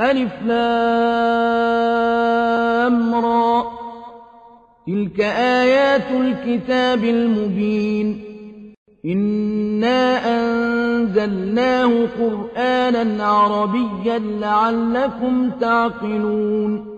ألف لام تلك آيات الكتاب المبين. إنا أنزلناه قرآنا عربيا لعلكم تعقلون.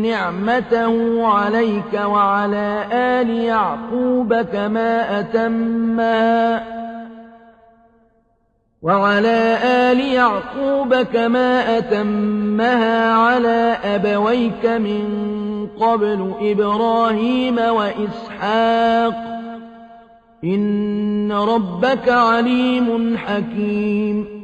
نعمته عليك وعلى آل يعقوب كما أتمها وعلى آل يعقوب كما أتمها على أبويك من قبل إبراهيم وإسحاق. إن ربك عليم حكيم.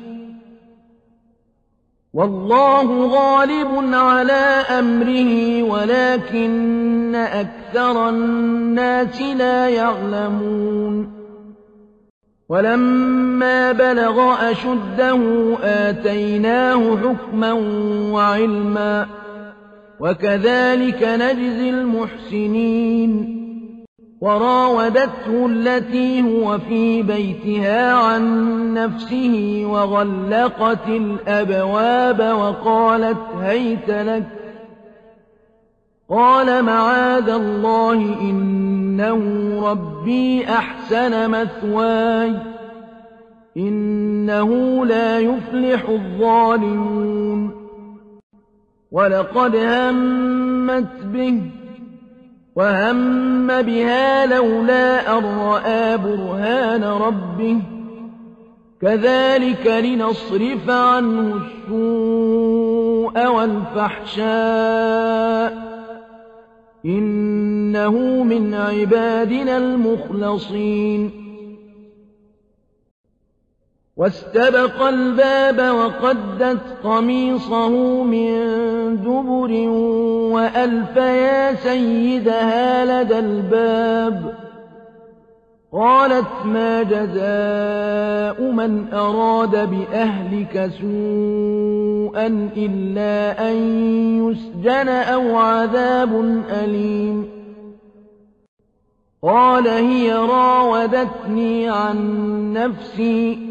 والله غالب على أمره ولكن أكثر الناس لا يعلمون. ولما بلغ أشده آتيناه حكما وعلما وكذلك نجزي المحسنين. وراودته التي هو في بيتها عن نفسه وغلقت الأبواب وقالت هيت لك. قال معاذ الله إنه ربي أحسن مثواي. إنه لا يفلح الظالمون. ولقد همت به وهم بها لولا أن رأى برهان ربه كذلك لنصرف عنه السوء والفحشاء إنه من عبادنا المخلصين واستبق الباب وقدت قميصه من دبر وألف يا سيدها لدى الباب. قالت ما جزاء من أراد بأهلك سوءا إلا أن يسجن أو عذاب أليم. قال هي راودتني عن نفسي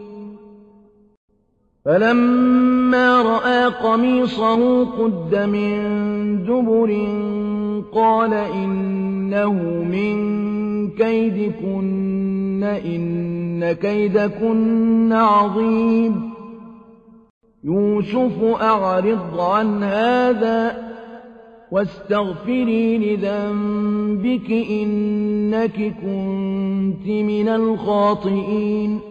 فلما رأى قميصه قد من دبر قال إنه من كيدكن إن كيدكن عظيم. يوسف أعرض عن هذا واستغفري لذنبك إنك كنت من الخاطئين.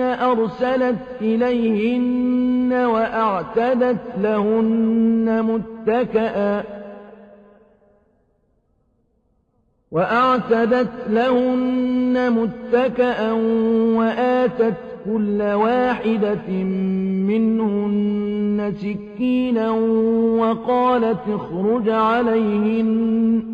أرسلت إليهن وأعتدت لهن متكأ وأعتدت لهن متكأ وآتت كل واحدة منهن سكينا وقالت اخرج عليهن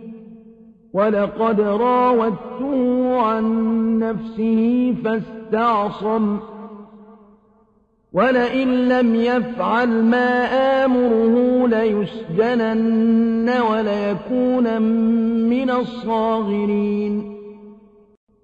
ولقد راودته عن نفسه فاستعصم. ولئن لم يفعل ما آمره ليسجنن وليكون من الصاغرين.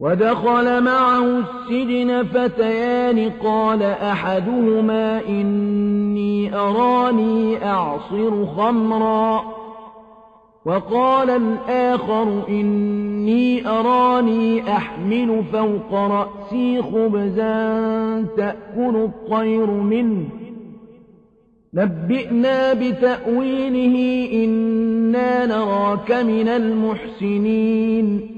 ودخل معه السجن فتيان قال أحدهما إني أراني أعصر خمرا وقال الآخر إني أراني أحمل فوق رأسي خبزا تأكل الطير منه نبئنا بتأويله إنا نراك من المحسنين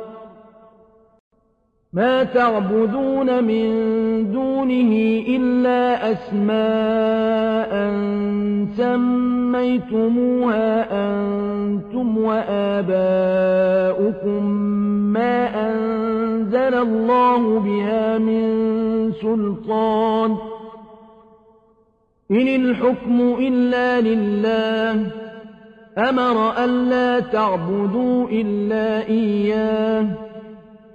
ما تعبدون من دونه إلا أسماء سميتموها أنتم وآباؤكم ما أنزل الله بها من سلطان إن الحكم إلا لله أمر ألا تعبدوا إلا إياه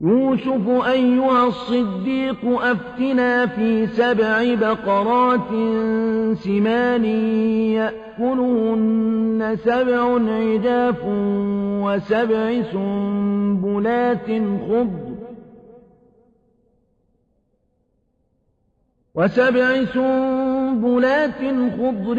يوسف أيها الصديق أفتنا في سبع بقرات سمان يأكلهن سبع عجاف وسبع سنبلات خضر وسبع سنبلات خضر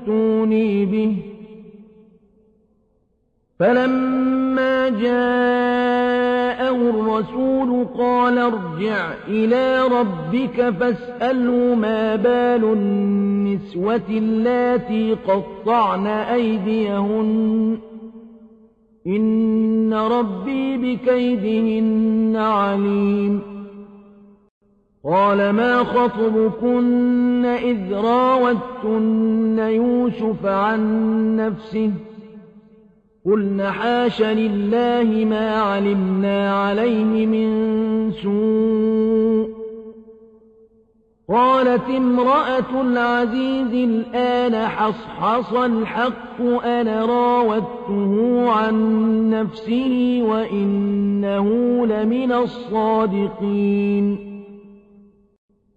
ائتوني به فلما جاءه الرسول قال ارجع إلى ربك فاسأله ما بال النسوة اللاتي قطعن أيديهن إن ربي بكيدهن عليم قال ما خطبكن إذ راوتن يوسف عن نفسه قلن حاش لله ما علمنا عليه من سوء قالت امرأة العزيز الآن حصحص الحق أنا راودته عن نفسه وإنه لمن الصادقين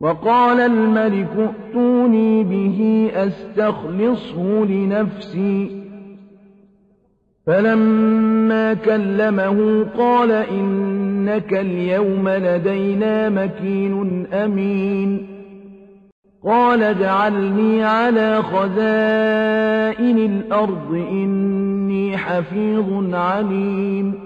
وقال الملك ائتوني به أستخلصه لنفسي. فلما كلمه قال إنك اليوم لدينا مكين أمين. قال اجعلني على خزائن الأرض إني حفيظ عليم.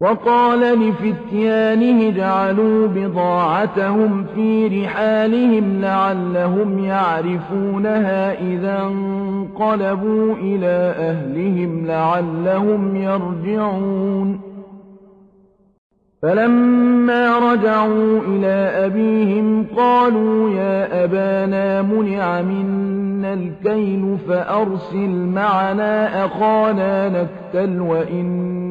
وقال لفتيانه اجعلوا بضاعتهم في رحالهم لعلهم يعرفونها إذا انقلبوا إلى أهلهم لعلهم يرجعون. فلما رجعوا إلى أبيهم قالوا يا أبانا منع منا الكيل فأرسل معنا أخانا نكتل وإنا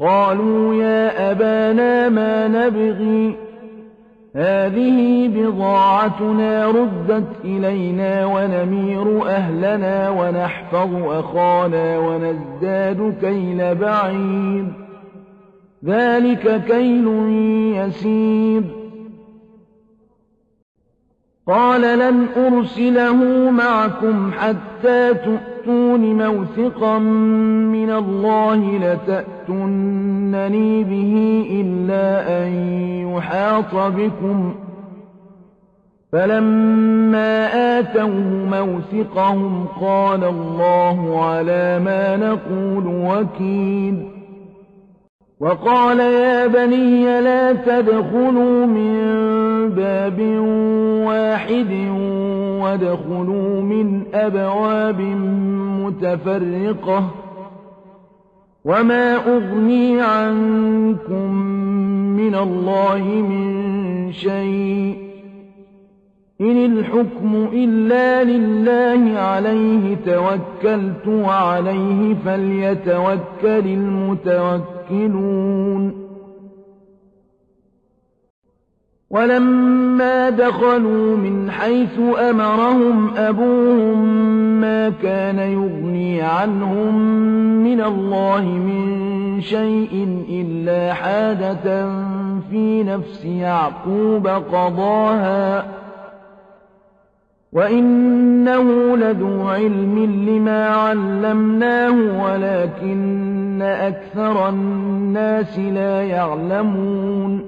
قَالُوا يَا أَبَانَا مَا نَبْغِي ۖ. هَٰذِهِ بِضَاعَتُنَا رُدَّتْ إِلَيْنَا وَنَمِيرُ أَهْلَنَا وَنَحْفَظُ أَخَانَا وَنَزْدَادُ كَيْلَ بَعِيرٍ ۖ. ذَٰلِكَ كَيْلٌ يَسِيرٌ. قَالَ لَنْ أُرْسِلَهُ مَعَكُمْ حَتَّىٰ تُؤْتُونِ مَوْثِقًا مِّنَ اللَّهِ لَتَأْتُنَّنِي بِهِ إِلَّا أَن يُحَاطَ بِكُمْ ۖ. فَلَمَّا آتَوْهُ مَوْثِقَهُمْ قَالَ اللَّهُ عَلَىٰ مَا نَقُولُ وَكِيلٌ. وَقَالَ يَا بَنِيَّ لَا تَدْخُلُوا مِن بَابٍ وَاحِدٍ وَادْخُلُوا مِنْ أَبْوَابٍ مُّتَفَرِّقَةٍ ۖ وَمَا أُغْنِي عَنكُم مِّنَ اللَّهِ مِن شَيْءٍ ۖ إِنِ الْحُكْمُ إِلَّا لِلَّهِ عَلَيْهِ تَوَكَّلْتُ وَعَلَيْهِ فَلْيَتَوَكَّلِ الْمُتَوَكِّلُونَ وَلَمَّا دَخَلُوا مِنْ حَيْثُ أَمَرَهُمْ أَبُوهُم مَّا كَانَ يُغْنِي عَنْهُم مِّنَ اللَّهِ مِن شَيْءٍ إِلَّا حَاجَةً فِي نَفْسِ يَعْقُوبَ قَضَاهَا ۚ وَإِنَّهُ لَذُو عِلْمٍ لِّمَا عَلَّمْنَاهُ وَلَٰكِنَّ أَكْثَرَ النَّاسِ لَا يَعْلَمُونَ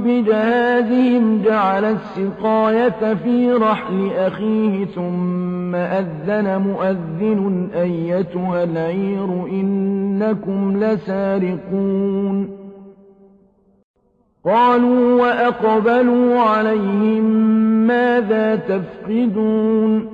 بِجَهَازِهِمْ جَعَلَ السِّقَايَةَ فِي رَحْلِ أَخِيهِ ثُمَّ أَذَّنَ مُؤَذِّنٌ أَيَّتُهَا الْعِيرُ إِنَّكُمْ لَسَارِقُونَ. قَالُوا وَأَقْبَلُوا عَلَيْهِم مَّاذَا تَفْقِدُونَ؟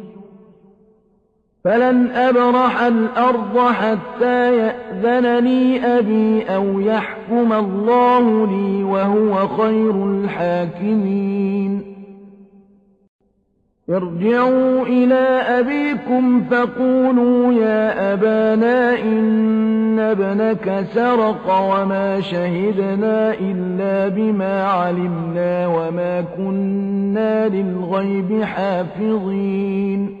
فلن أبرح الأرض حتى يأذن لي أبي أو يحكم الله لي وهو خير الحاكمين. ارجعوا إلى أبيكم فقولوا يا أبانا إن ابنك سرق وما شهدنا إلا بما علمنا وما كنا للغيب حافظين.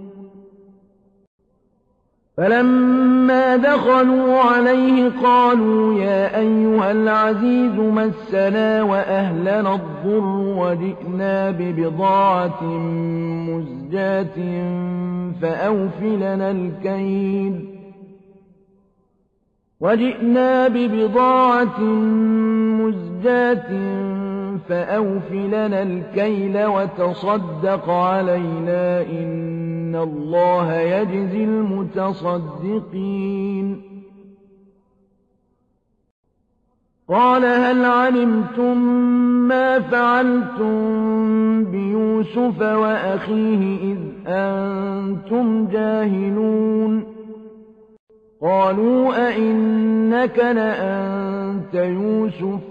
فلما دخلوا عليه قالوا يا أيها العزيز مسنا وأهلنا الضر وجئنا ببضاعة مزجاة فأوفلنا الكيل. وجئنا ببضاعة مزجاة فأوفلنا الكيل وتصدق علينا إن إِنَّ اللَّهَ يَجْزِي الْمُتَصَدِّقِينَ قَالَ هَلْ عَلِمْتُم مَّا فَعَلْتُم بِيُوسُفَ وَأَخِيهِ إِذْ أَنتُمْ جَاهِلُونَ قَالُوا أَإِنَّكَ لَأَنتَ يُوسُفُ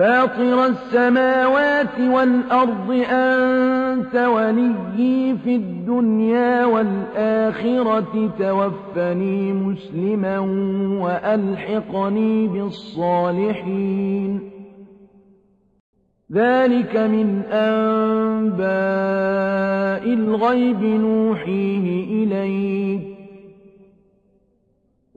فاطر السماوات والأرض أنت وليي في الدنيا والآخرة توفني مسلما وألحقني بالصالحين. ذلك من أنباء الغيب نوحيه إليك.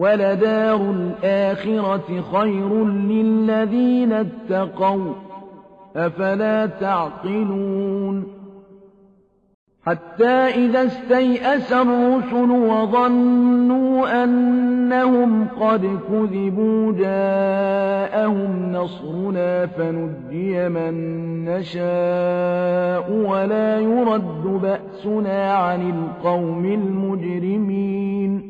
ولدار الآخرة خير للذين اتقوا أفلا تعقلون حتى إذا استيأس الرسل وظنوا أنهم قد كذبوا جاءهم نصرنا فنجي من نشاء ولا يرد بأسنا عن القوم المجرمين